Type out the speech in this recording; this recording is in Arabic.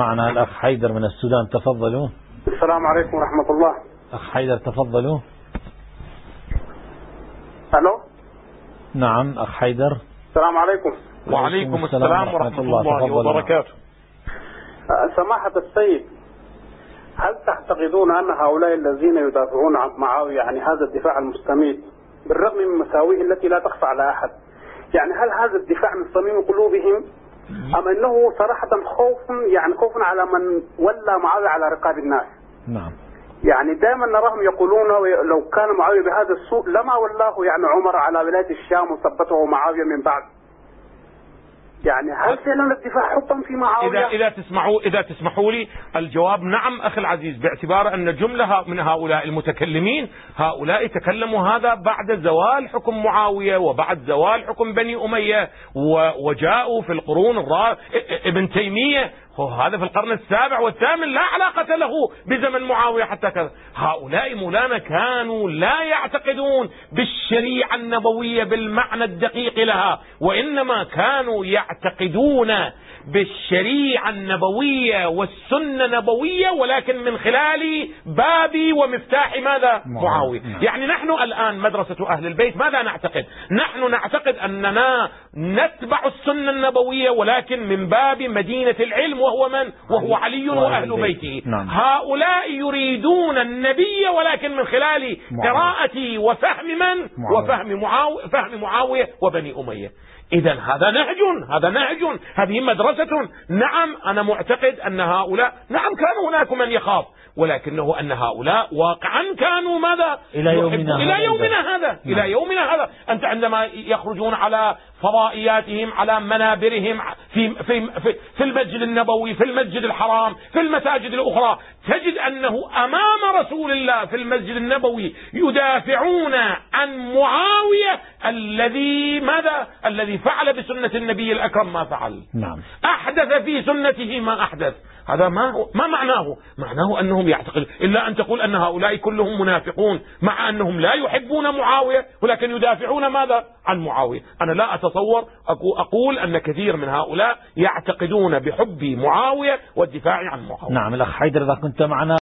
معنا الأخ حيدر من السودان تفضلوا. السلام عليكم ورحمة الله. أخ حيدر تفضلوا. ألو؟ نعم أخ حيدر. السلام عليكم. وعليكم السلام ورحمة الله وبركاته. أه، سماحة السيد هل تعتقدون أن هؤلاء الذين يدافعون عن معاوية يعني هذا الدفاع المستميت بالرغم من مساوئه التي لا تخفى على أحد يعني هل هذا الدفاع من صميم قلوبهم؟ أم أنه صراحة خوف يعني خوف على من ولى معاوية على رقاب الناس. نعم. يعني دائما نراهم يقولون لو كان معاوية بهذا السوء لما ولاه يعني عمر على ولاية الشام وثبته معاوية من بعد. يعني هل فعلا الدفاع حبا في معاوية؟ إذا إذا تسمحوا إذا تسمحوا لي الجواب نعم أخي العزيز باعتبار أن جملة من هؤلاء المتكلمين هؤلاء تكلموا هذا بعد زوال حكم معاوية وبعد زوال حكم بني أمية وجاءوا في القرون الرابعة ابن تيمية هذا في القرن السابع والثامن لا علاقة له بزمن معاوية حتى كذا. هؤلاء مولانا كانوا لا يعتقدون بالشريعة النبوية بالمعنى الدقيق لها وإنما كانوا يعتقدون بالشريعة النبوية والسنة النبوية ولكن من خلال باب ومفتاح ماذا؟ معاوية. نعم. يعني نحن الآن مدرسة أهل البيت ماذا نعتقد؟ نحن نعتقد أننا نتبع السنة النبوية ولكن من باب مدينة العلم وهو من؟ وهو علي وأهل بيته. نعم. هؤلاء يريدون النبي ولكن من خلال قراءة وفهم من؟ وفهم معاوية, فهم معاوية وبني أمية. إذا هذا نهج هذا نهج. هذه مدرسة نعم أنا معتقد أن هؤلاء نعم كان هناك من يخاف ولكنه أن هؤلاء واقعا كانوا ماذا؟ إلى يومنا هذا إلى يومنا هذا نعم. إلى يومنا هذا. أنت عندما يخرجون على فضائياتهم على منابرهم في, في, في, في المسجد النبوي في المسجد الحرام في المساجد الأخرى. تجد أنه أمام رسول الله في المسجد النبوي يدافعون عن معاوية الذي ماذا؟ الذي فعل بسنة النبي الأكرم ما فعل. نعم. أحدث في سنته ما أحدث. هذا ما ما معناه؟ معناه أنهم يعتقد إلا أن تقول أن هؤلاء كلهم منافقون مع أنهم لا يحبون معاوية ولكن يدافعون ماذا؟ عن معاوية. أنا لا أتصور أقول أن كثير من هؤلاء يعتقدون بحب معاوية والدفاع عن معاوية. نعم الأخ حيدر إذا كنت معنا